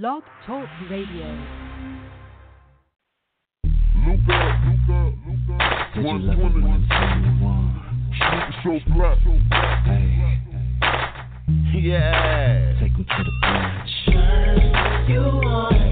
Blog Talk Radio. So black. Hey, Yeah. take me to the bridge. You want,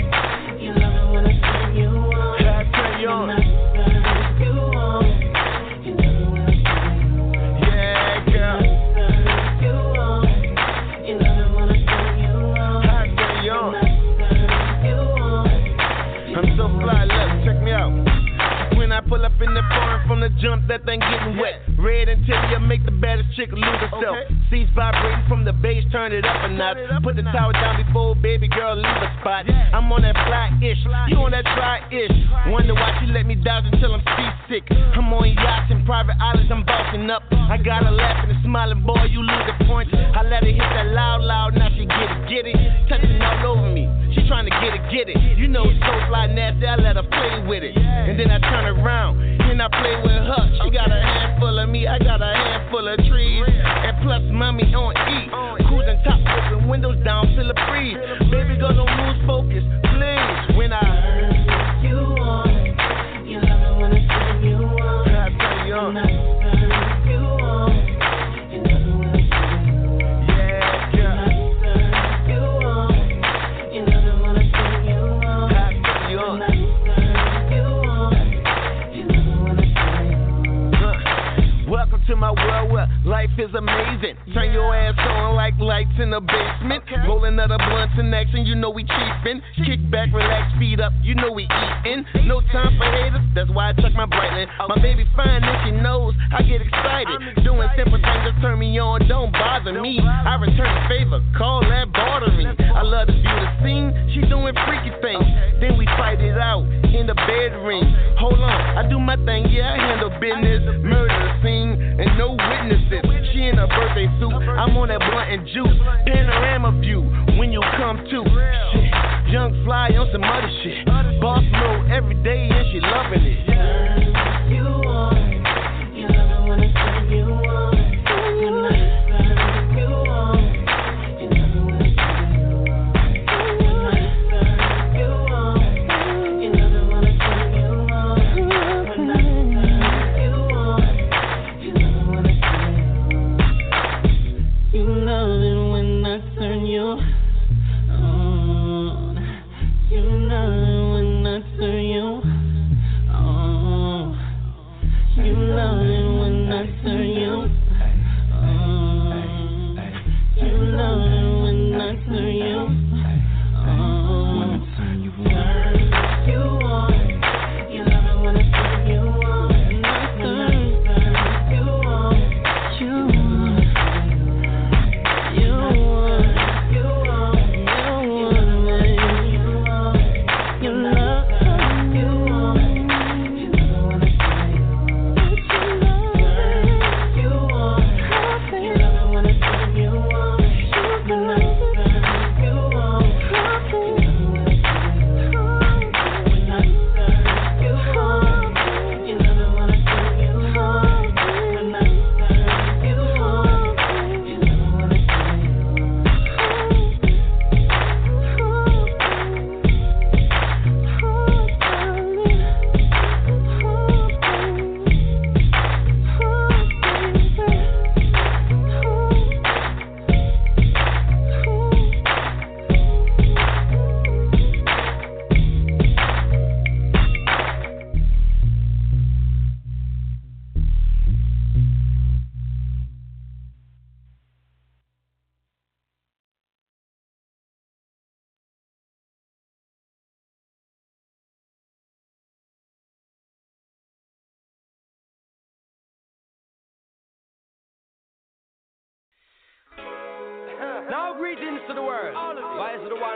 in the foreign from the jump, that thing getting wet. Red interior make the baddest chick lose herself. Seats vibrating from the bass, turn it up a notch. Put the tower down before baby girl leave a spot. I'm on that fly ish, you on that try ish. Wonder why she let me dodge until I'm seasick. I'm on yachts and private islands, I'm bossing up. I got her laughing and smiling, boy, you lose the point. I let her hit that loud, loud, now she get it, get it. Touching all over me. Trying to get it, get it. You know, it's so fly nasty, I let her play with it. And then I turn around and I play with her. She got a handful of me, I got a handful of trees. And plus, mommy on E. Cruising top, open windows down, feel the breeze. Baby girl, don't lose focus, please. When I, you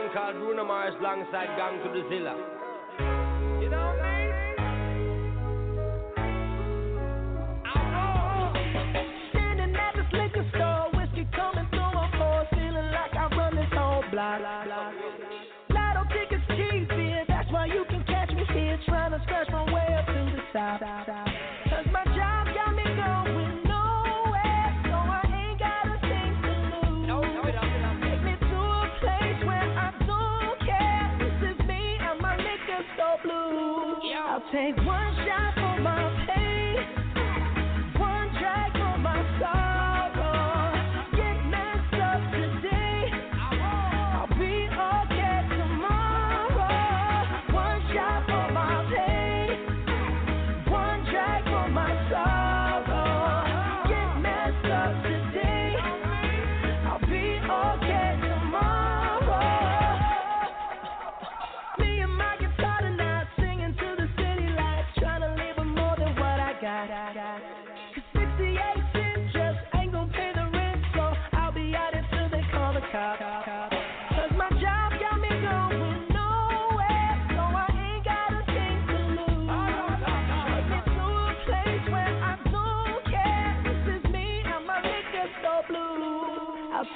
man called Bruno Mars alongside Gang to the Zilla. You know what I mean? Blah, blah, blah. Lotto tickets cheap, yeah. That's why you can catch me here trying to scratch my way up to the top. Take one shot for my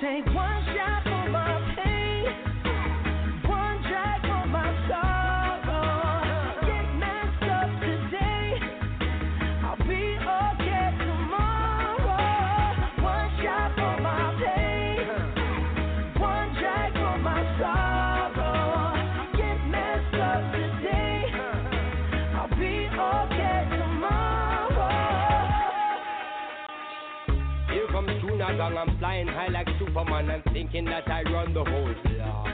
Take one shot. a underground. I'm flying high like Superman. I'm thinking that I run the whole block.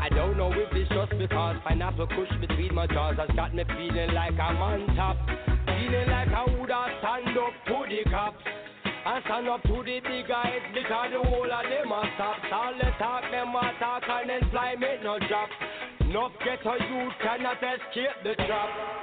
I don't know if it's just because pineapple kush between my jaws has got me feeling like I'm on top. Feeling like I woulda stand up to the cops. I stand up to the big guys because the whole of them are stopped. All the talk, them are talk and then fly, me no drop. Enough get a you cannot escape the trap.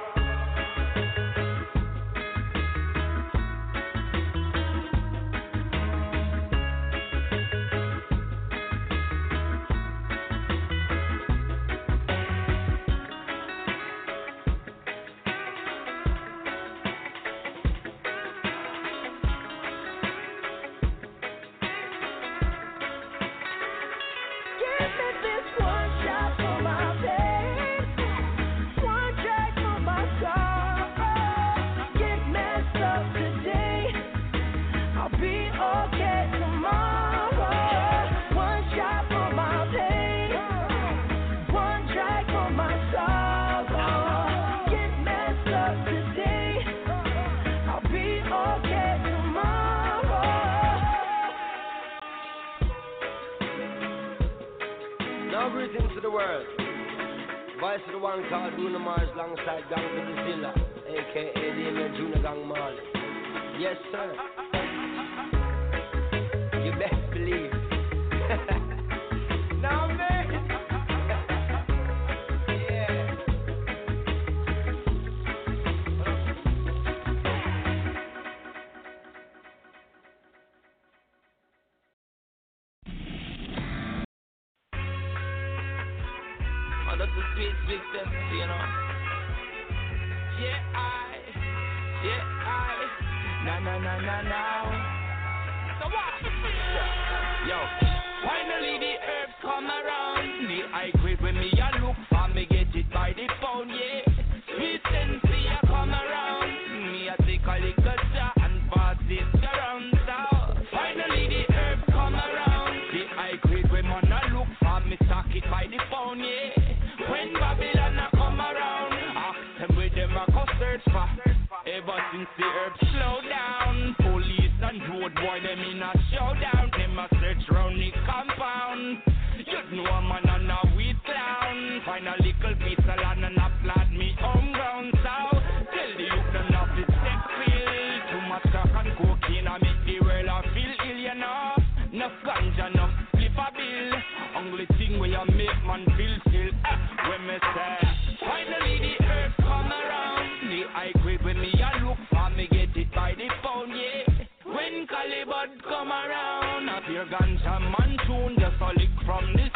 sincere. Slow down. Calibut come around. Up your ganja man tune, just a lick from the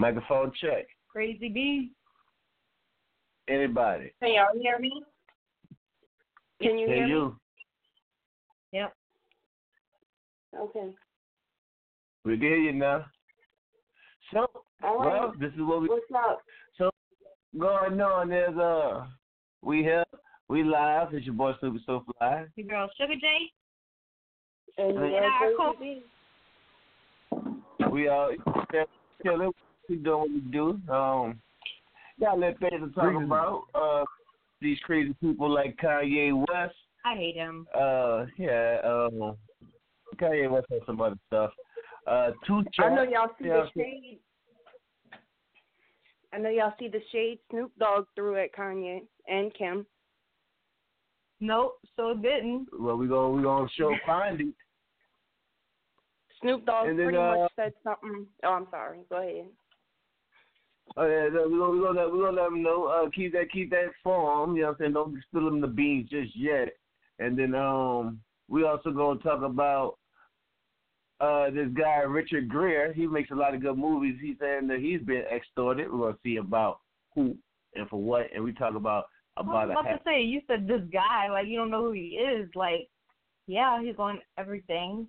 Microphone check. Crazy B. Anybody? Can y'all hear me? Can you Hey, hear me? you. Yep. Okay. We can hear you now. So, All right. well, this is what we What's up? so going on. There's uh, we here, we live. It's your boy Super So Fly. Your girl Sugar J. And Hey. you're Yeah, cool. crazy. We are chilling. We doing what we do. Um, got a little things to talk about. Uh, these crazy people like Kanye West. I hate him. Uh, yeah. Um, Kanye West and some other stuff. Uh, two. I know y'all see Yeah, the shade. I know y'all see the shade Snoop Dogg threw at Kanye and Kim. Nope, so didn't. Well, we gonna we gonna show find it. Snoop Dogg then, pretty uh, much said something. Oh, I'm sorry. Go ahead. Oh yeah, no, we gonna we gonna let we gonna let them know. Uh, keep that keep that form. You know what I'm saying? Don't spill them the beans just yet. And then um, we also gonna talk about uh this guy Richard Greer. He makes a lot of good movies. He's saying that he's been extorted. We're gonna see about who and for what. And we talk about I about was a about to say, you said this guy, like you don't know who he is. Like, yeah, he's on everything.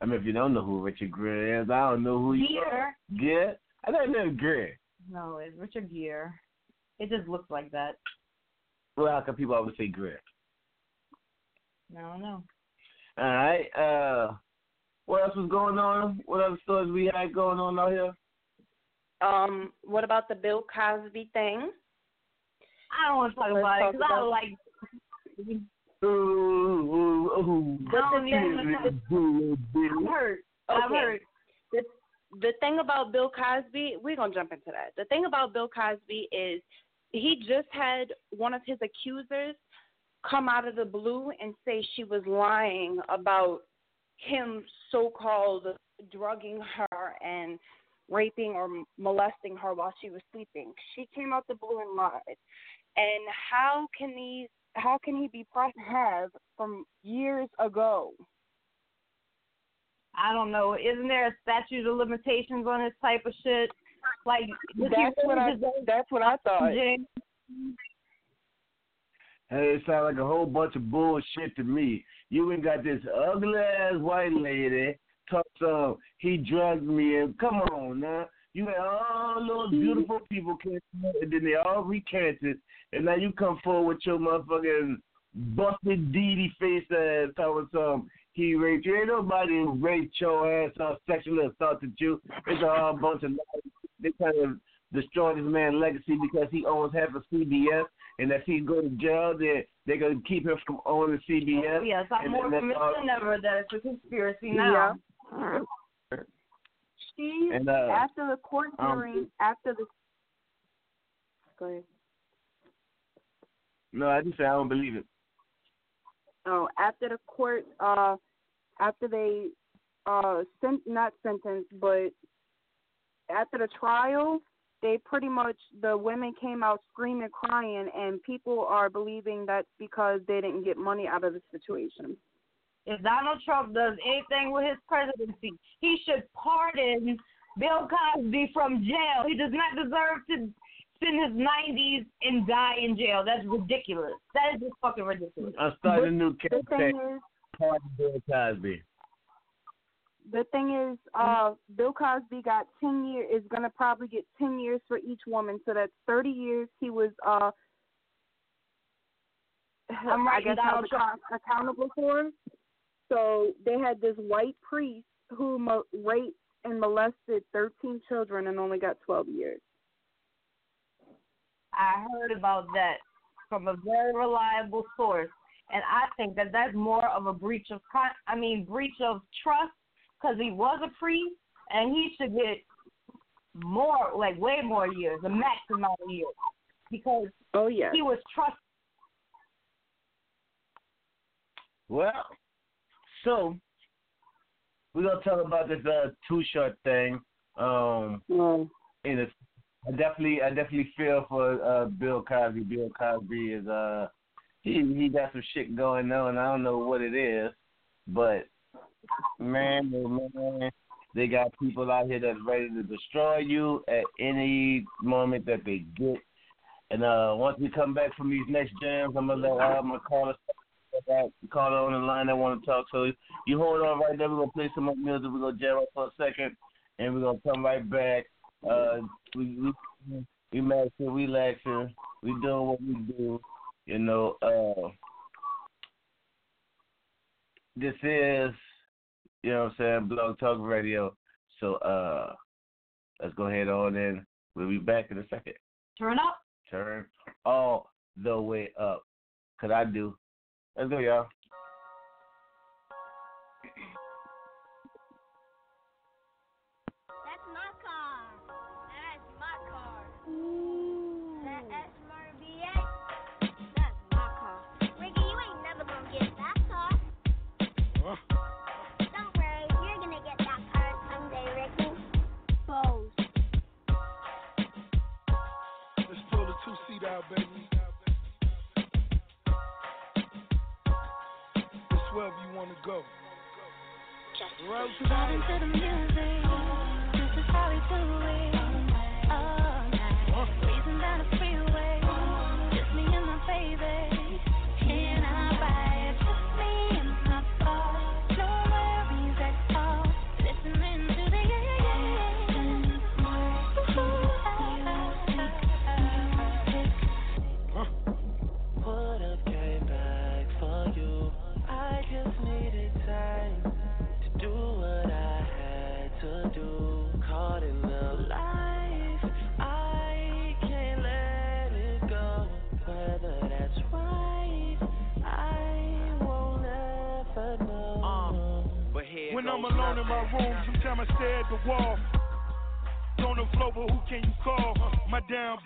I mean, if you don't know who Richard Greer is, I don't know who you are. Gere. I don't know Gere. No, it's Richard Gere. It just looks like that. Well, how come people always say Gere? I don't know. All right. Uh, what else was going on? What other stories we had going on out here? Um, what about the Bill Cosby thing? I don't want to talk Let's about talk it because I don't like. Ooh, ooh, ooh. I don't even. I've heard. I've Okay. heard. the the thing about Bill Cosby, we're gonna jump into that. The thing about Bill Cosby is he just had one of his accusers come out of the blue and say she was lying about him so called drugging her and raping or molesting her while she was sleeping. She came out the blue and lied. And how can these? How can he be pressed have from years ago? I don't know. Isn't there a statute of limitations on this type of shit? Like That's what I. That's what I thought. jail? Hey, it sounds like a whole bunch of bullshit to me. You ain't got this ugly ass white lady talk some. Um, he drugged me in. Come on now. You had all those mm-hmm. beautiful people came and then they all recanted, and now you come forward with your motherfucking busted deedy face ass talking some. He raped you. Ain't nobody raped your ass or sexually assaulted you. It's a whole bunch of lies. They kind of destroy this man's legacy because he owns half of CBS, and if he go to jail, they they gonna keep him from owning CBS. Yes, I'm more convinced all- than ever that it's a conspiracy now. She And, uh, after the court um, hearing, after the. Go ahead. No, I just say I don't believe it. Oh, after the court, uh, after they, uh, sent not sentenced, but after the trial, they pretty much the women came out screaming, crying, and people are believing that's because they didn't get money out of the situation. If Donald Trump does anything with his presidency, he should pardon Bill Cosby from jail. He does not deserve to spend his 90s and die in jail. That's ridiculous. That is just fucking ridiculous. I started a new campaign. is, Pardon Bill Cosby. the thing is, uh, Bill Cosby got ten years. Is gonna probably get ten years for each woman, so that's thirty years. He was, uh, I'm I writing guess held accountable for. So they had this white priest who mo- raped and molested thirteen children and only got twelve years. I heard about that from a very reliable source, and I think that that's more of a breach of con- I mean breach of trust because he was a priest and he should get more, like way more years, the max amount of years, because oh yeah, he was trusted. Well, so we're gonna talk about this uh two shot thing. Um Mm. and it's I definitely I definitely feel for uh Bill Cosby. Bill Cosby is uh he he got some shit going on. I don't know what it is, but man, oh man, they got people out here that's ready to destroy you at any moment that they get. And uh once we come back from these next jams, I'm gonna let uh, my caller that caller on the line that want to talk. So you hold on right there. We're gonna play some more music. We're gonna jam up for a second, and we're gonna come right back. Uh, we we we maxing, relaxing, we doing what we do. You know, uh, this is you know what I'm saying, Blog Talk Radio. So uh, let's go ahead on in. We'll be back in a second. Turn up. Turn all the way up, cause I do. Let's go, y'all. Go. The Vibing to the music. This is how we do it. I'm alone in my room, sometimes I stare at the wall. On the floor, but who can you call? My down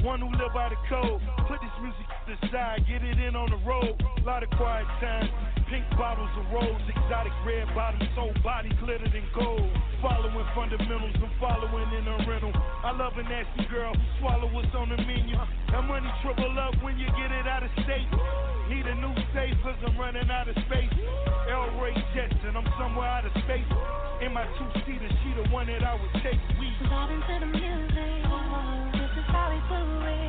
One who live by the code. Put this music to the side, get it in on the road. Lot of quiet time. Pink bottles of rose, exotic red bottoms, soul body glittered in gold. Following fundamentals and following in a rental. I love a nasty girl swallow what's on the menu. That money triple up when you get it out of state. Need a new safe cause I'm running out of space. El Ray Jets and I'm somewhere out of space. In my two-seater, she the one that I would take. We Vibing to the music. This is how we do it.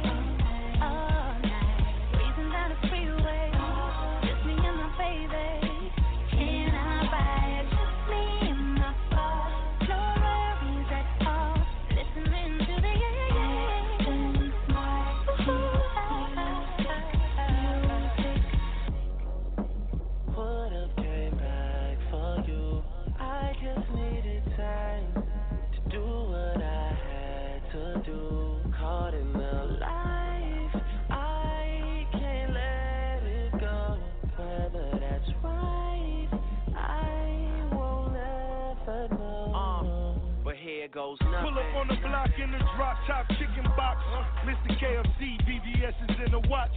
Top chicken box. Mr. KFC, VVS is in the watch.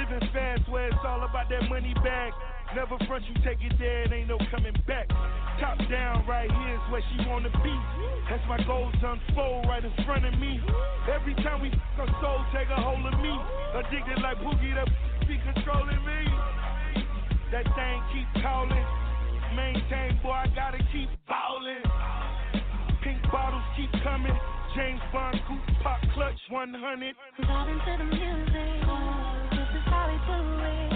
Living fast where it's all about that money bag. Never front you take it there, it ain't no coming back. Top down, right here's where she wanna be. That's my goals unfold right in front of me. Every time we f- her soul take a hold of me. Addicted like Boogie, that be controlling me. That thing keep calling. Maintain, boy, I gotta keep ballin'. Pink bottles keep coming. James Bond coupe pop clutch 100. Vibing to the music. This is how we do it.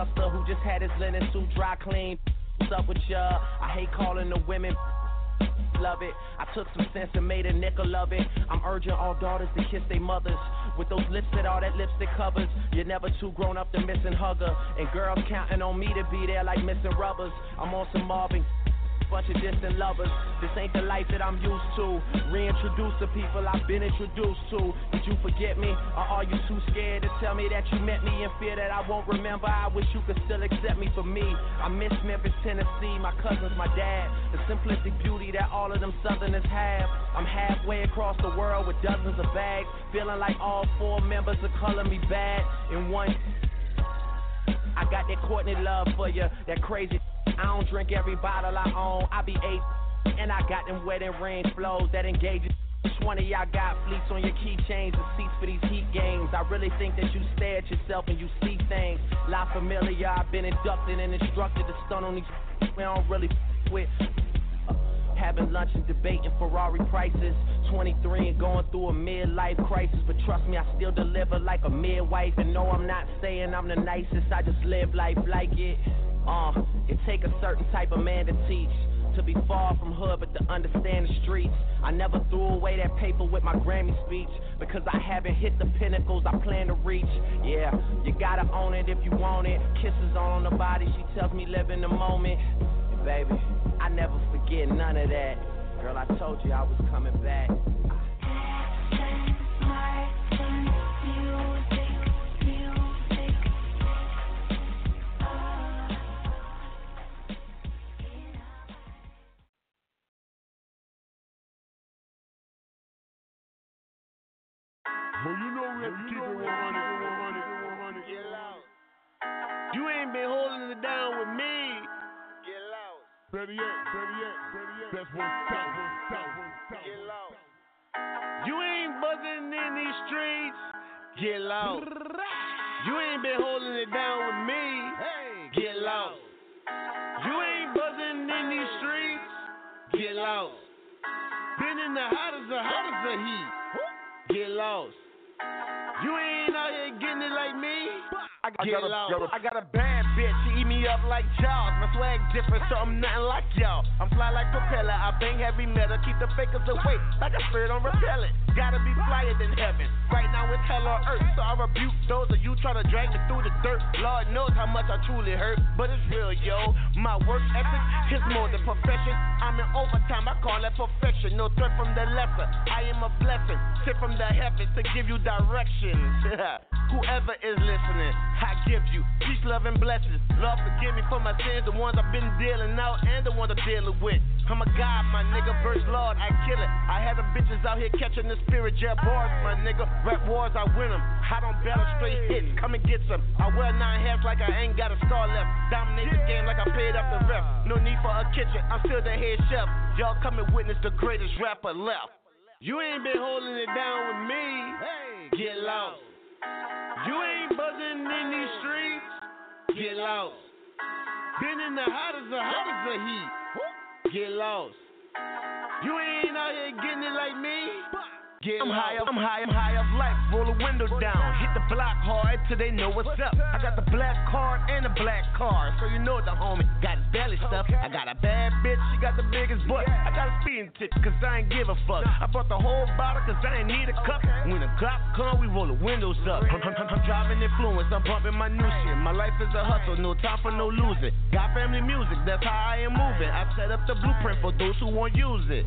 Augusta, who just had his linen suit dry clean. What's up with ya? I hate calling the women. Love it. I took some sense and made a nickel of it. I'm urging all daughters to kiss their mothers with those lips that all that lipstick covers. You're never too grown up to miss and hugger. And girls counting on me to be there like missing rubbers. I'm on some Marvin bunch of distant lovers. This ain't the life that I'm used to. Reintroduce the people I've been introduced to. Did you forget me? Or are you too scared to tell me that you met me in fear that I won't remember? I wish you could still accept me for me. I miss Memphis, Tennessee, my cousins, my dad. The simplistic beauty that all of them southerners have. I'm halfway across the world with dozens of bags. Feeling like all four members are calling me bad in one. I got that Courtney love for you, that crazy. I don't drink every bottle I own. I be eight, and I got them wedding ring flows that engages. Which one of y'all got fleets on your keychains and seats for these heat games? I really think that you stare at yourself and you see things. La Familia, I've been inducted and instructed to stun on these we don't really with. Having lunch and debating Ferrari prices. 23 and going through a midlife crisis. But trust me, I still deliver like a midwife. And no, I'm not saying I'm the nicest. I just live life like it. Uh, it take a certain type of man to teach. To be far from hood, but to understand the streets. I never threw away that paper with my Grammy speech. Because I haven't hit the pinnacles I plan to reach. Yeah, you gotta own it if you want it. Kisses on the body, she tells me live in the moment. Baby, I never forget none of that. Girl, I told you I was coming back. Get low. You ain't been holding it down with me. Hey, get low. You ain't buzzing in these streets. Get lost. Been in the hottest of hottest of heat. Get lost. You ain't out here getting it like me. I get got a- lost. got a- I got a bad bitch. Up like Charles. My swag different, so I'm nothing like y'all. I'm fly like propeller. I bang heavy metal. Keep the fakers away like a spirit on repellent. Gotta be flyer than heaven. Right now it's hell on earth, so I rebuke those of you try to drag me through the dirt. Lord knows how much I truly hurt, but it's real, yo. My work ethic is more than profession. I'm in overtime, I call that perfection. No threat from the lesser. I am a blessing. Sit from the heavens to give you directions. Whoever is listening, I give you peace, love, and blessings. Lord, forgive me for my sins, the ones I've been dealing out and the ones I'm dealing with. I'm a God, my nigga, verse Lord, I kill it. I had the bitches out here catching the spirit jet bars, my nigga. Rap wars, I win them. I don't battle straight hits, come and get some. I wear nine hats like I ain't got a scar left. Dominate the game like I paid up the ref. No need for a kitchen, I'm still the head chef. Y'all come and witness the greatest rapper left. You ain't been holding it down with me. Hey, get lost. You ain't buzzing in these streets. Get lost. Been in the hottest of hottest of heat. Get lost. You ain't out here getting it like me. Get I'm high up, I'm high, I'm high up life. Roll the window down, hit the block hard till they know what's up. I got the black card and the black car, so you know the homie got his belly stuff. I got a bad bitch, she got the biggest butt. I got a speeding ticket cause I ain't give a fuck. I brought the whole bottle cause I ain't need a cup. When the cop come, we roll the windows up. I'm, I'm- I'm driving influence, I'm bumping my new shit. My life is a hustle, no time for no losing. Got family music, that's how I am moving. I set up the blueprint for those who won't use it.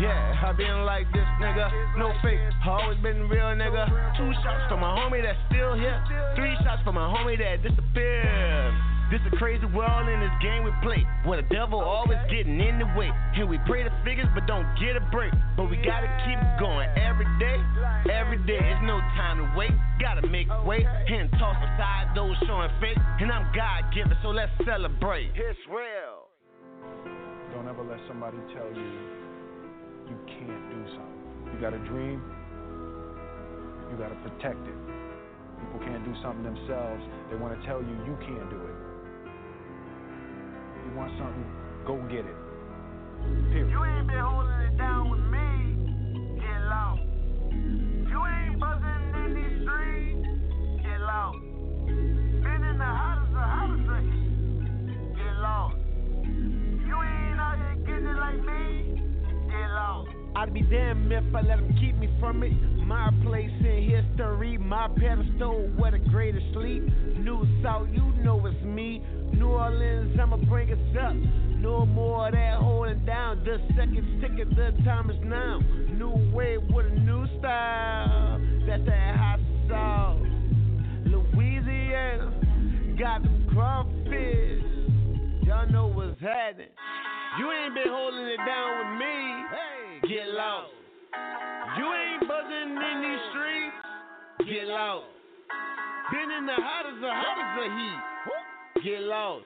Yeah, I been like this, nigga. No fake, I always been real, nigga. Two shots for my homie that's still here. Three shots for my homie that disappeared. This a crazy world in this game we play. Where the devil always getting in the way. And we pray the figures but don't get a break. But we gotta keep going every day. Every day, there's no time to wait. Gotta make way and toss aside those showing fake. And I'm God given, so let's celebrate. It's real. Don't ever let somebody tell you you can't do something. You got a dream, you got to protect it. People can't do something themselves. They want to tell you you can't do it. You want something, go get it. Period. You ain't been holding it down with me. Get lost. You ain't buzzing in these streets. Get lost. Been in the hottest of hottest of heat. Get lost. You ain't out here getting it like me. Get lost. I'd be damned if I let them keep me from it. My place in history, my pedestal where the greatest sleep. New South, you know it's me. New Orleans, I'ma bring us up. No more of that holding down. The second ticket, the time is now. New wave with a new style. That's that hot sauce. Louisiana, got them crawfish. Y'all know what's happening. You ain't been holding it down with me. Hey, get lost. You ain't buzzing in these streets. Get lost. Been in the hottest of hottest of heat. Get lost.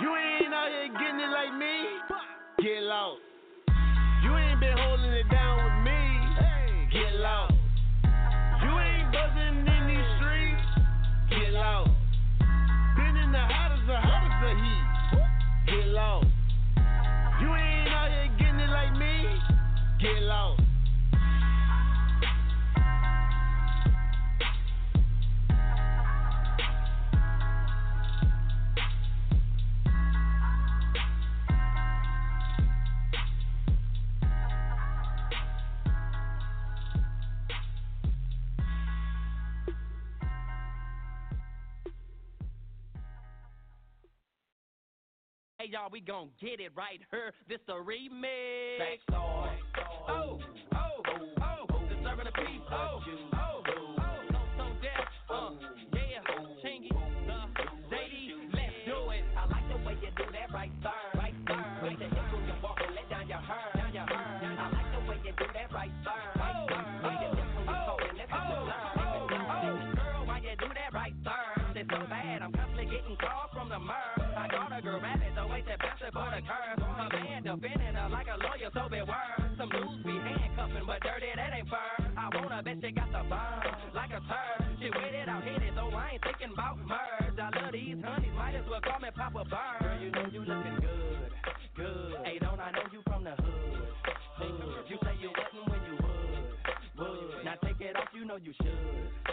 You ain't out here getting it like me. Get lost. Y'all, we gon' get it right here. This the remix. Backstory. Oh, oh, oh, disturbing the peace. Oh, oh, the curves on man, defending her like a lawyer, so beware. Some dudes be handcuffing, but dirty, that ain't fair. I wanna bet she got the burn, like a turd. She waited, I hit it, though I ain't thinking about merge. I love these honeys, might as well call me Papa Bird. Girl, you know you looking good, good. Hey, don't I know you from the hood, hood. You say you wasn't when you would, would. Now take it off, you know you should.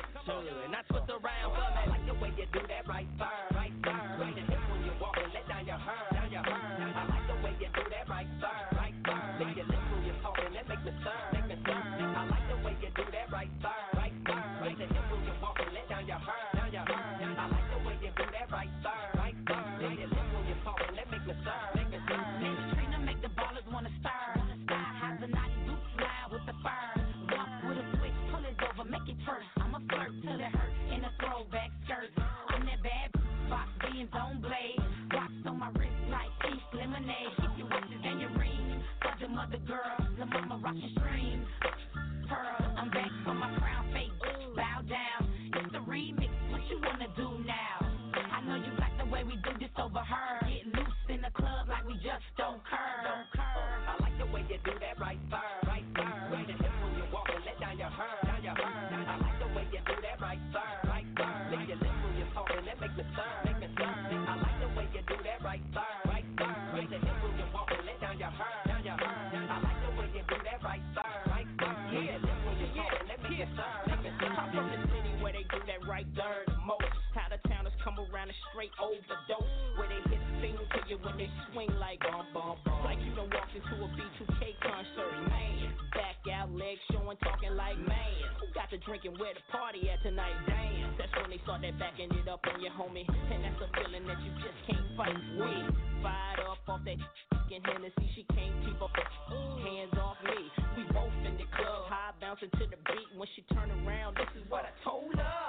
She can't keep up. Hands off me. We both in the club, high bouncing to the beat. When she turn around, this is what I told her.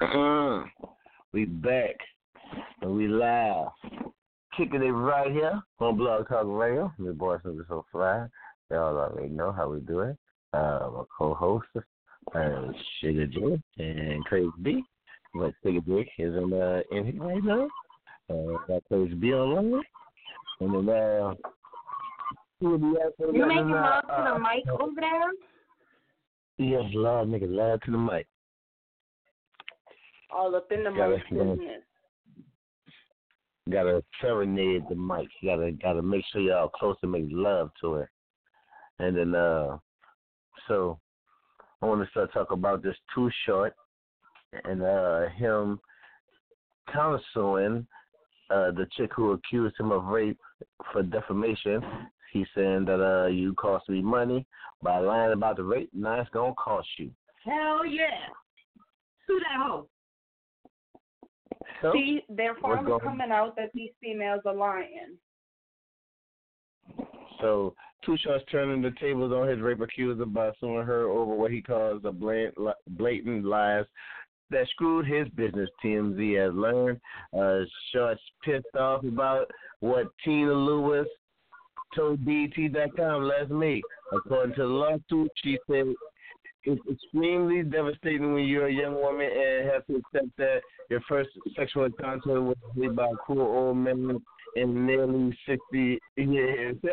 Uh, we back and we live. Kicking it right here on Blog Talk Radio. Your boy Super So Fly. Y'all already know how we do it. Uh, my co-host, uh, Sugar J and Crazy B. But Sugar J is in, uh, in here right now. Uh, got Crazy B online. And then, uh, who will be? You making love to the mic over there? Yes, love, nigga, love to the mic. All up in the most business. gotta serenade the mic. You gotta gotta make sure y'all close and make love to it. And then uh so I wanna start talking about this too short and uh him counseling uh the chick who accused him of rape for defamation. He's saying that uh you cost me money by lying about the rape, now it's gonna cost you. Hell yeah. Sue that hoe. So, See, they're finally coming out that these females are lying. So Two Shorts turning the tables on his rape accuser by suing her over what he calls a blatant, blatant lies that screwed his business. TMZ has learned. Uh, Shorts pissed off about what Tina Lewis told BT.com last week. According to the lawsuit, she said it's extremely devastating when you're a young woman and have to accept that your first sexual encounter was made by a cruel old man in nearly 60 years.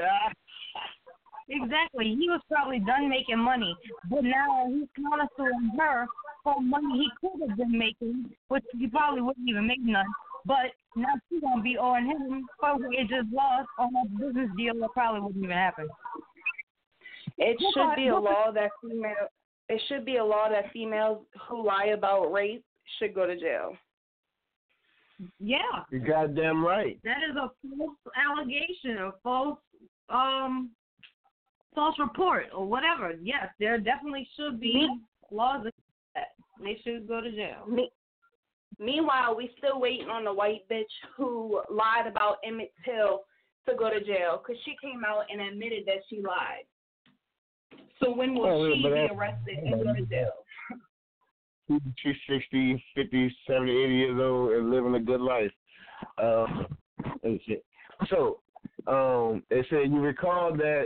Exactly. He was probably done making money, but now he's countersuing her for money he could have been making, which he probably wouldn't even make none. But now she's gonna be owing him for wages lost on a business deal that probably wouldn't even happen. It should be a law that female. It should be a law that females who lie about rape should go to jail. Yeah, You goddamn right. that is a false allegation, a false um false report or whatever. Yes, there definitely should be laws against that. They should go to jail. Me- Meanwhile, we still waiting on the white bitch who lied about Emmett Till to go to jail because she came out and admitted that she lied. So when will Oh, she be arrested and go to jail? She's 60, 50, 70, 80 years old and living a good life. Um. So, um, they said you recall that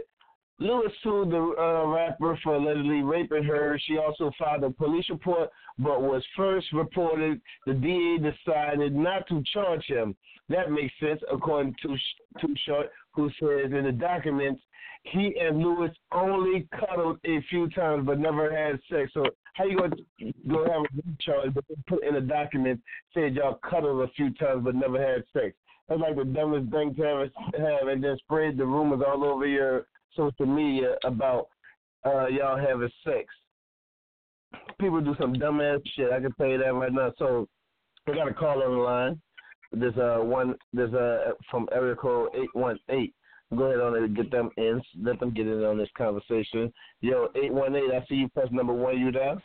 Lewis sued the uh, rapper for allegedly raping her. She also filed a police report, but was first reported. The DA decided not to charge him. That makes sense, according to Too Short, who says in the documents he and Lewis only cuddled a few times but never had sex. So how you gonna go have a charge but put in a document said y'all cuddled a few times but never had sex? That's like the dumbest thing to ever have, and then spread the rumors all over your social media about uh, y'all having sex. People do some dumbass shit. I can tell you that right now. So we got a call on the line. There's uh one. There's uh from area code eight one eight. Go ahead on and get them in. Let them get in on this conversation. Yo, eight one eight. I see you press number one. You there?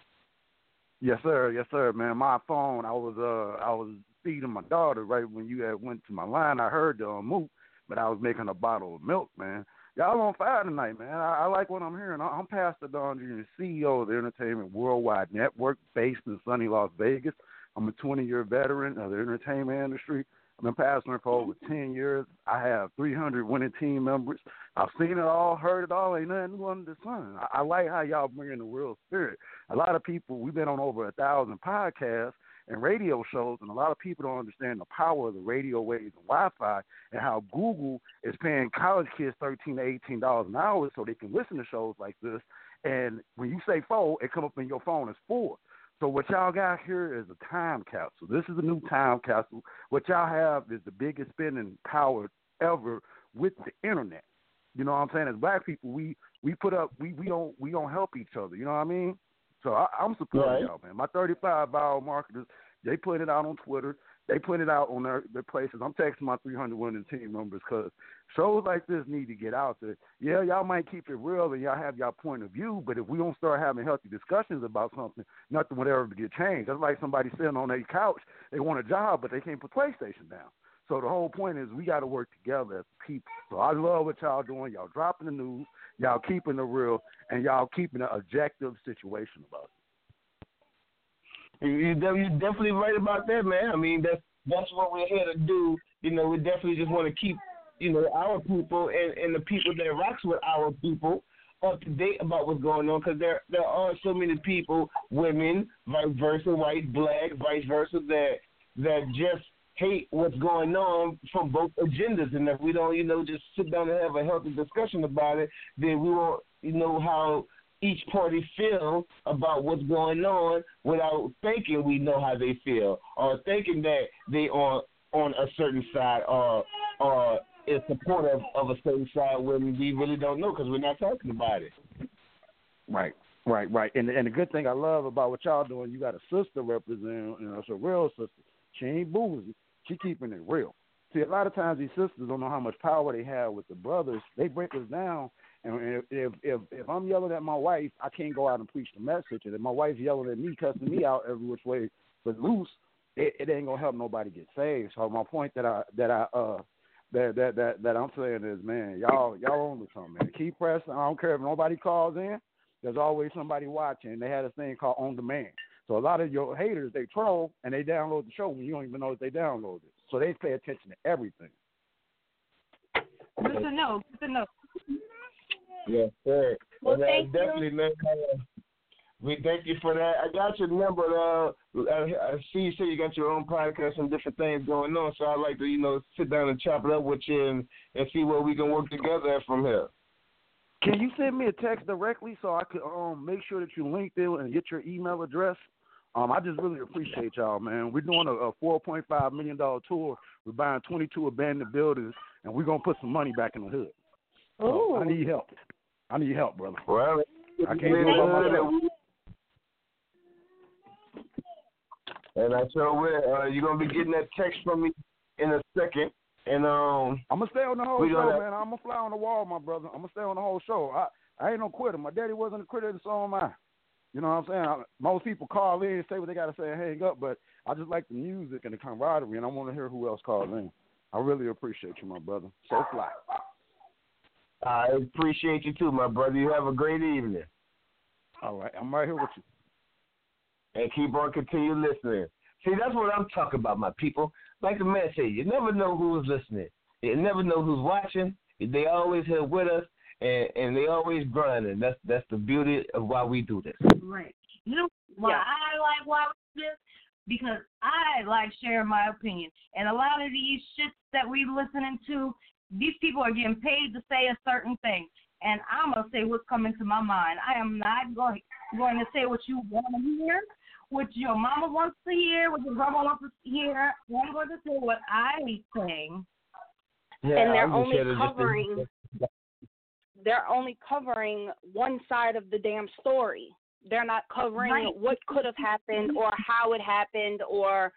Yes, sir. Yes, sir, man. My phone. I was uh I was feeding my daughter right when you had went to my line. I heard the um, moot, but I was making a bottle of milk, man. Y'all on fire tonight, man. I, I like what I'm hearing. I- I'm Pastor Don Jr., CEO of the Entertainment Worldwide Network, based in sunny Las Vegas. I'm a 20 year veteran of the entertainment industry. I've been pastoring for over 10 years. I have 300 winning team members. I've seen it all, heard it all. Ain't nothing new under the sun. I, I like how y'all bring in the real spirit. A lot of people, we've been on over a thousand podcasts and radio shows, and a lot of people don't understand the power of the radio waves and Wi-Fi and how Google is paying college kids 13 to 18 dollars an hour so they can listen to shows like this. And when you say four, it come up in your phone as four. So what y'all got here is a time capsule. This is a new time capsule. What y'all have is the biggest spending power ever with the internet. You know what I'm saying? As black people, we we put up we we don't we don't help each other. You know what I mean? So I, I'm supporting Right. y'all, man. My 35 viral marketers, they put it out on Twitter. They put it out on their, their places. I'm texting my 300 winning team members because shows like this need to get out there. Yeah, y'all might keep it real and y'all have y'all point of view, but if we don't start having healthy discussions about something, nothing would ever get changed. That's like somebody sitting on their couch. They want a job, but they can't put PlayStation down. So the whole point is we got to work together as people. So I love what y'all doing. Y'all dropping the news, y'all keeping it real, and y'all keeping an objective situation about it. You, you're definitely right about that, man. I mean, that's that's what we're here to do. You know, we definitely just want to keep, you know, our people and, and the people that rocks with our people up to date about what's going on because there there are so many people, women, vice versa, white, black, vice versa, that that just hate what's going on from both agendas. And if we don't, you know, just sit down and have a healthy discussion about it, then we won't, you know, how each party feel about what's going on without thinking we know how they feel or thinking that they are on a certain side or or in support of, of a certain side when we really don't know because we're not talking about it. Right, right, right. And and the good thing I love about what y'all doing, you got a sister representing, you know, it's a real sister. She ain't boozy. She keeping it real. See, a lot of times these sisters don't know how much power they have with the brothers. They break us down. And if if if, I'm yelling at my wife, I can't go out and preach the message. And if my wife's yelling at me, cussing me out every which way but loose, it, it ain't gonna help nobody get saved. So my point that I that I uh that that that that I'm saying is, man, y'all y'all on to something, man. Keep pressing. I don't care if nobody calls in. There's always somebody watching. They had a thing called on demand. So a lot of your haters they troll and they download the show when you don't even know that they downloaded it. So they pay attention to everything. Good to know. Good to know. Yes, sir. Well, and, thank you. definitely, man. Uh, we thank you for that. I got your number. Uh, I, I see you say you got your own podcast and different things going on. So I'd like to, you know, sit down and chop it up with you and, and see where we can work together from here. Can you send me a text directly so I could um make sure that you link it and get your email address? Um, I just really appreciate y'all, man. We're doing a, a four point five million dollar tour. We're buying twenty two abandoned buildings, and we're gonna put some money back in the hood. So I need help. I need your help, brother. Well, I can't do it by myself. And I sure will. Uh, you're gonna be getting that text from me in a second. And um, I'm gonna stay on the whole show, gonna- man. I'm gonna fly on the wall, my brother. I'm gonna stay on the whole show. I I ain't no quitter. My daddy wasn't a quitter, and so am I. You know what I'm saying? I, most people call in and say what they gotta say and hang up, but I just like the music and the camaraderie, and I want to hear who else calls in. I really appreciate you, my brother. So fly. I appreciate you too, my brother. You have a great evening. All right, I'm right here with you. And keep on continue listening. See, that's what I'm talking about, my people. Like the man said, you never know who's listening. You never know who's watching. They always here with us, and and they always grinding. That's that's the beauty of why we do this. Right. You know why I like why we do this? Because I like sharing my opinion. And a lot of these shits that we listening to, these people are getting paid to say a certain thing. And I'm gonna say what's coming to my mind. I am not going going to say what you want to hear, what your mama wants to hear, what your grandma wants to hear. I'm going to say what I think. Yeah, and they're I'm just only here to just- covering they're only covering one side of the damn story. They're not covering Right. what could have happened or how it happened or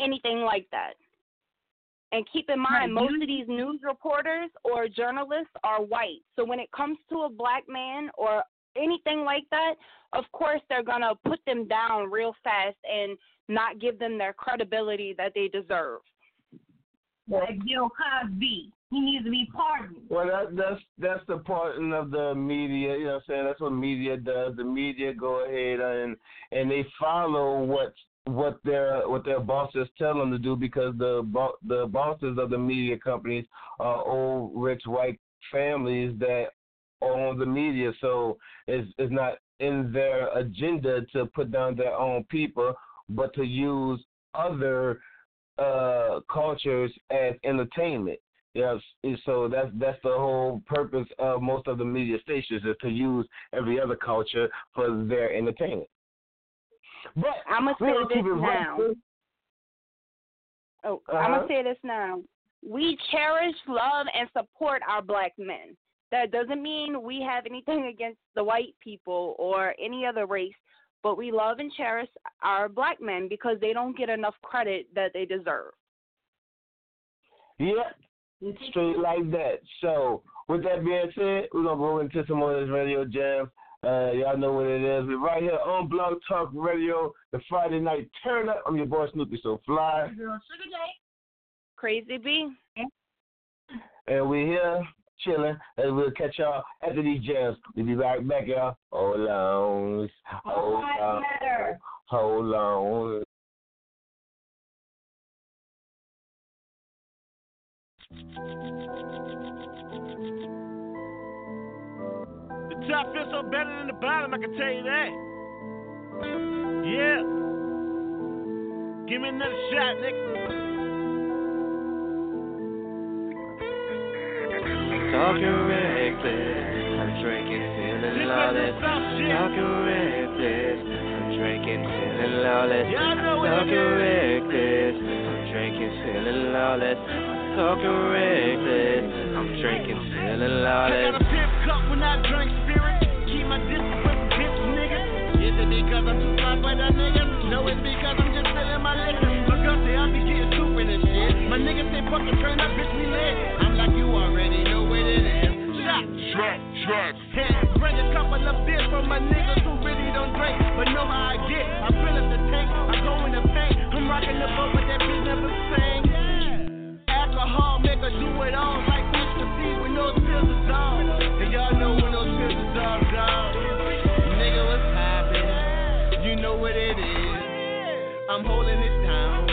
anything like that. And keep in mind, Right. most of these news reporters or journalists are white. So when it comes to a black man or anything like that, of course they're going to put them down real fast and not give them their credibility that they deserve. Like Bill Cosby, he needs to be pardoned. Well, that, that's that's the part of the media. You know, what I'm saying that's what media does. The media go ahead and and they follow what what their what their bosses tell them to do because the bo- the bosses of the media companies are old rich white families that own the media. So it's it's not in their agenda to put down their own people, but to use other uh cultures as entertainment. Yes, so that's that's the whole purpose of most of the media stations is to use every other culture for their entertainment. But I'm gonna say this right now. there. Oh, I'm Uh-huh. gonna say this now. We cherish, love, and support our black men. That doesn't mean we have anything against the white people or any other race, but we love and cherish our black men because they don't get enough credit that they deserve. Yeah, straight like that. So, with that being said, we're gonna go into some more of this radio jam. Uh, y'all know what it is. We're right here on Blog Talk Radio, the Friday night turn up. I'm your boy Snoopy, so fly, Girl, Sugar J. Crazy B. and we're here chilling. And we'll catch y'all after these jams. We'll be right back, y'all. Hold on, hold on, hold on. The top feels so better than the bottom, I can tell you that. Yeah. Give me another shot, nigga. Talking reckless, I'm drinking, feeling lawless. Talking reckless, I'm drinking, feeling lawless. Talking reckless, I'm drinking, feeling lawless. Talking reckless, I'm drinking, feeling lawless. Um, no, because I'm just feeling my what a couple of beers for my niggas who really don't drink, but know how I get. I fill up the tank, I go in the paint. I'm rocking the but that bitch never. Alcohol make do it all like Mr. B when those pills is on. And y'all know when I'm holding it down.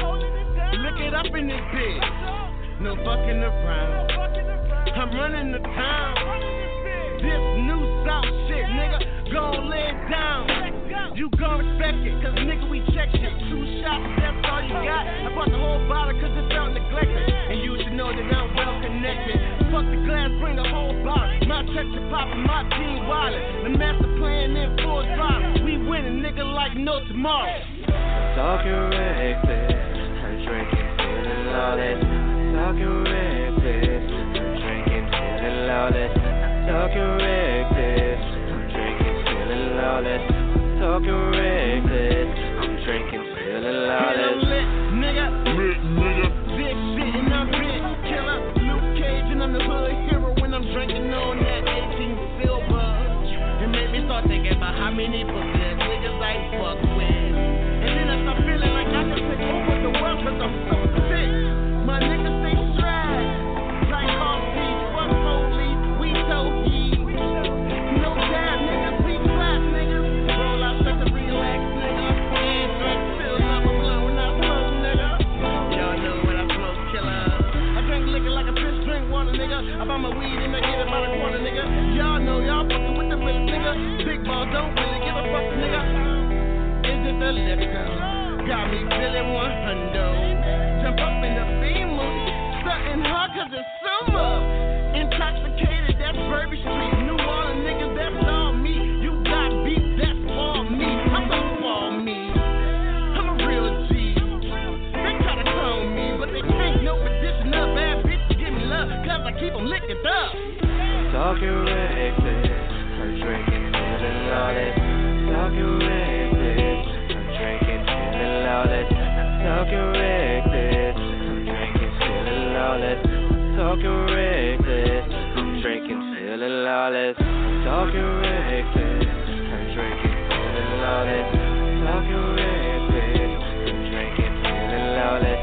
Look it up in this bitch. No fucking around. I'm running the town. This new South shit, nigga, gon' lay it down. You gon' respect it, cause nigga, we check shit. Two shots, that's all you got. I bought the whole bottle cause it felt neglected. And you should know that I'm well connected. Fuck the glass, bring the whole bottle. My church is poppin', my team wallet. The master nigga, like no tomorrow. Talking reckless, I'm drinking, feeling lawless. Talking reckless, I'm drinking, feeling lawless. Talking reckless, I'm drinking, feeling lawless. Talking reckless, I'm drinking, feeling lawless. lit, nigga. Lit, nigga. Big shit and I'm big killer. Luke Cage and I'm the hood hero when I'm drinking on that 18 silver. It made me start thinking about how many pussy nigga. Is it the liquor? Got me feeling one hundo. Jump up in the beam, something hard cause it's summer. Intoxicated, that's Burby Street. New Orleans niggas, that's all me. You got beef, that's all me. I'm so for me. I'm a real G. They try to clone me, but they can't no addition of bad bitch to give me love, cause I keep them licked up. Talking reckless, I'm drinking, feeling lawless. Talking reckless, lawless. Talking reckless, I'm drinking, feeling lawless. Talking reckless, I'm drinking, feeling lawless. Talking reckless, I'm drinking, feeling lawless. Talking reckless, I'm drinking, feeling lawless.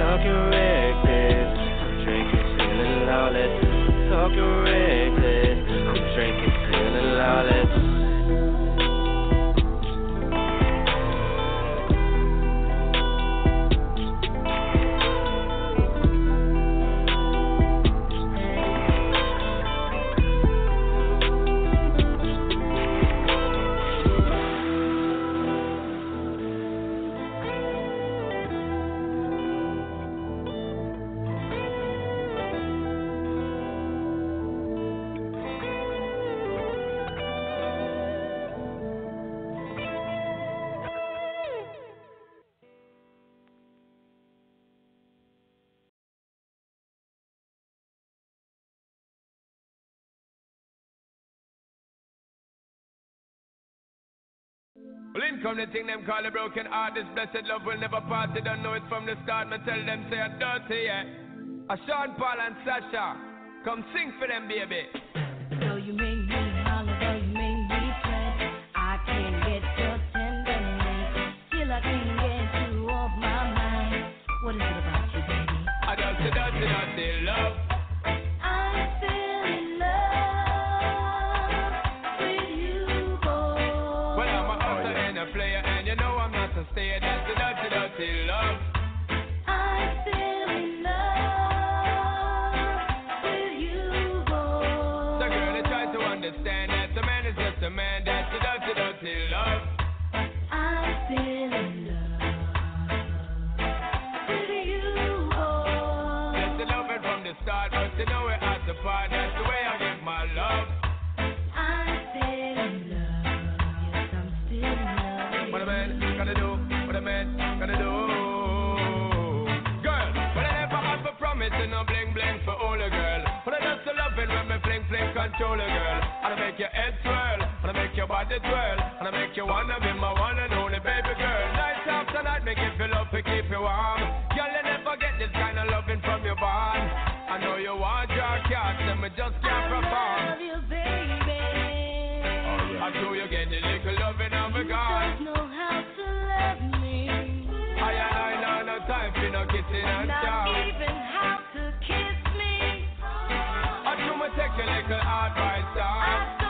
Talking reckless, I'm drinking, feeling lawless. Talking reckless, I'm drinking, Come the thing them call a broken heart. This blessed love will never part. They don't know it from the start. Me tell them say I'm dirty, yeah. A Sean Paul and Sasha, come sing for them, baby. Though you make me holler, though you make me sweat, I can't get your tenderness. Still I can't get you off my mind. What is it about you, baby? I dirty, dirty, dirty love. Fling control a girl. And I make your head swirl, and I make your body twirl, and I make you wanna be my one and only baby girl. Night after night, make you feel up to keep you warm. Girl, you never get this kind of loving from your bond. I know you want your cat, and me just can't perform. love you, baby. Oh, I know you get the little loving of a God. Don't know how to love me. I and I know no time for no kissing and Not chow. Take a little advice, dog.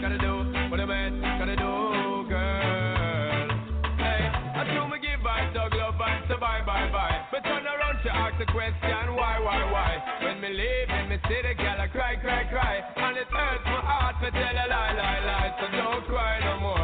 gotta do what a man gotta do, girl. Hey, I do me give vibes, dog love vibes, so bye bye bye. But turn around to ask the question, why, why, why? When me leave in me city, girl, I cry, cry, cry. And it hurts my heart to tell a lie, lie, lie. So don't cry no more.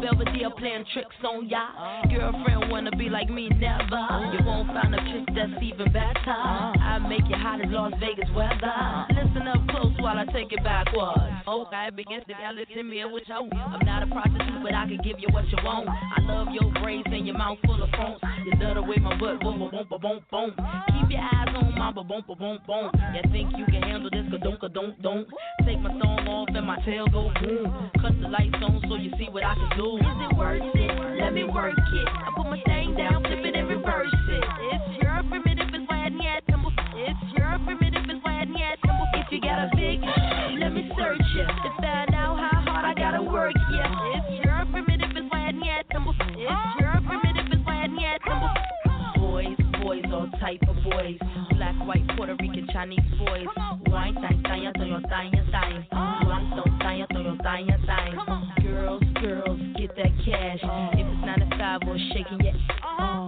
Belvedere playing tricks on ya. Girlfriend wanna be like me, never. You won't find a trick that's even better. I make you hot as Las Vegas weather. Listen up close while I take it backwards. Okay, begins to y'all listen me what you I'm not a prostitute, but I can give you what you want. I love your braids and your mouth full of phones. You love the way my butt boom, boom, boom, boom, boom. Keep your eyes on my boom, boom, boom, boom. You think you can handle this? Ka don't, ka don't, don't. Take my thong off and my tail go boom. Cut the lights on so you see what I can do. Is it worth it? Let me work it. I put my thing down, flip it and reverse it. It's your primitive, it's why I need a temple. It's your primitive, it's why I temple. If you got a big, let me search it. To find out how hard I gotta work, yeah. It's your primitive, it's why I need a temple. type of boys. Black, white, Puerto Rican, Chinese boys. Wine, dine, dine, dine, dine, dine. Long, don't dine, dine, dine, dine. Girls, girls, get that cash. If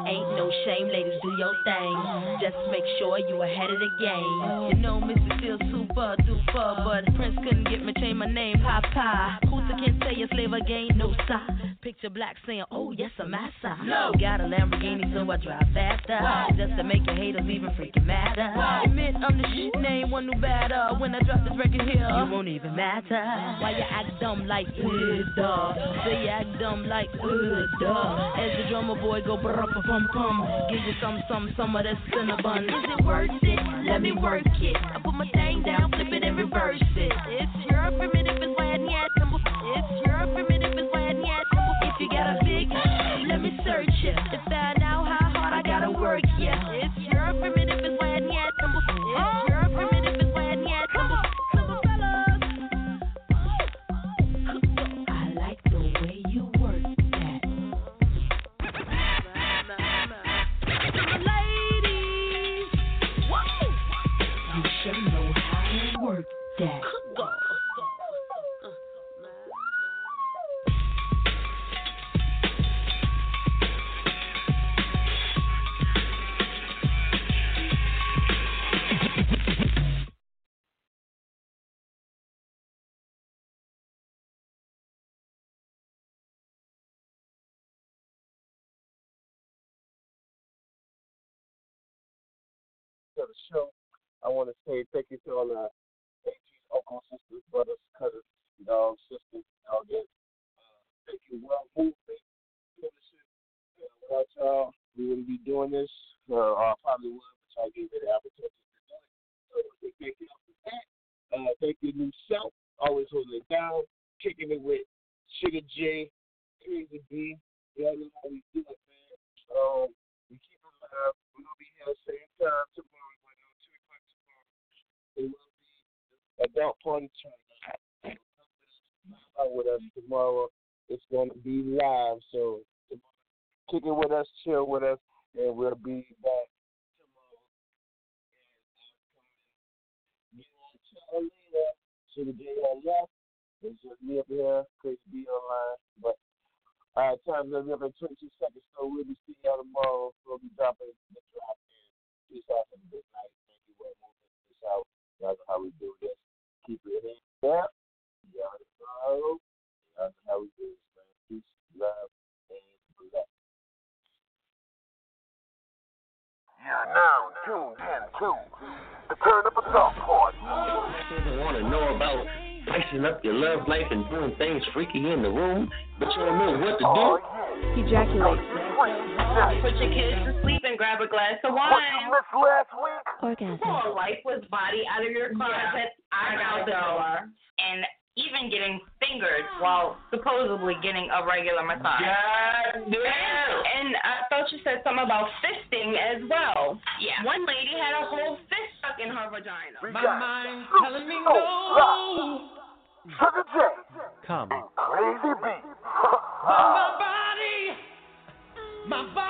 Ain't no shame, ladies, do your thing. Just make sure you ahead of the game. You know, Mr. Still super duper, but Prince couldn't get me change my name, Papa. Hooter can't say a slave again, no sign. Picture black saying, Oh yes, I'm massa. No, got a Lamborghini, so I drive faster, just to make your haters even freaking madder. Wow. Admit I'm the shit name, one new batter. When I drop this record here, you won't even matter. Why you act dumb like a dog? Say you act dumb like a dog. As the drummer boy go brr pum pum. Give you some, some, some of that cinnabon. Is it worth it? Let me work it. I put my thing down, flip it and reverse it. It's your primitive, it's why I need. It's your primitive, it's why I need. If you got a big, let me search it. To find out how hard I gotta work, yeah. Want to say thank you to all the aunties, uncles, sisters, brothers, cousins, dogs, sisters, all that. Uh, thank you, well movement. Without y'all, we wouldn't be doing this. Uh, or probably would, but y'all gave me the opportunity to do it. So I thank you for that. Uh, thank you, new self. Always holding it down, kicking it with Sugar J, Crazy B. Y'all know how we do it, man. Um, we keep it live. We're gonna be here same time tomorrow. But no two o'clock tomorrow. It will be adult party. Out with us tomorrow. It's gonna be live. So kick it with us, chill with us, and we'll be back tomorrow. And and to later. Sugar J on left. It's just me up here, Crazy B online. But right, time's up. We have in 22 seconds, so we'll be seeing y'all tomorrow. We'll be dropping the drop in. Peace out and good night. Thank you very much. Peace out. Y'all know how we do this. Keep your head down. Y'all know. Y'all know how we do this, man. Peace, love, and bless. You're now tuned in to the Turn Up a Thought Part. People want to know about spicing up your love life and doing things freaky in the room, but you don't know what to do. Oh, Ejaculate. Put your kids to sleep and grab a glass of wine. Orgasm. Pull a lifeless body out of your closet, I out the door, and even getting fingered while supposedly getting a regular massage. God damn. And I thought you said something about fisting as well. Yeah. One lady had a whole fist stuck in her vagina. My mind's telling me no. Sugar J. Come. Crazy B. my body, my body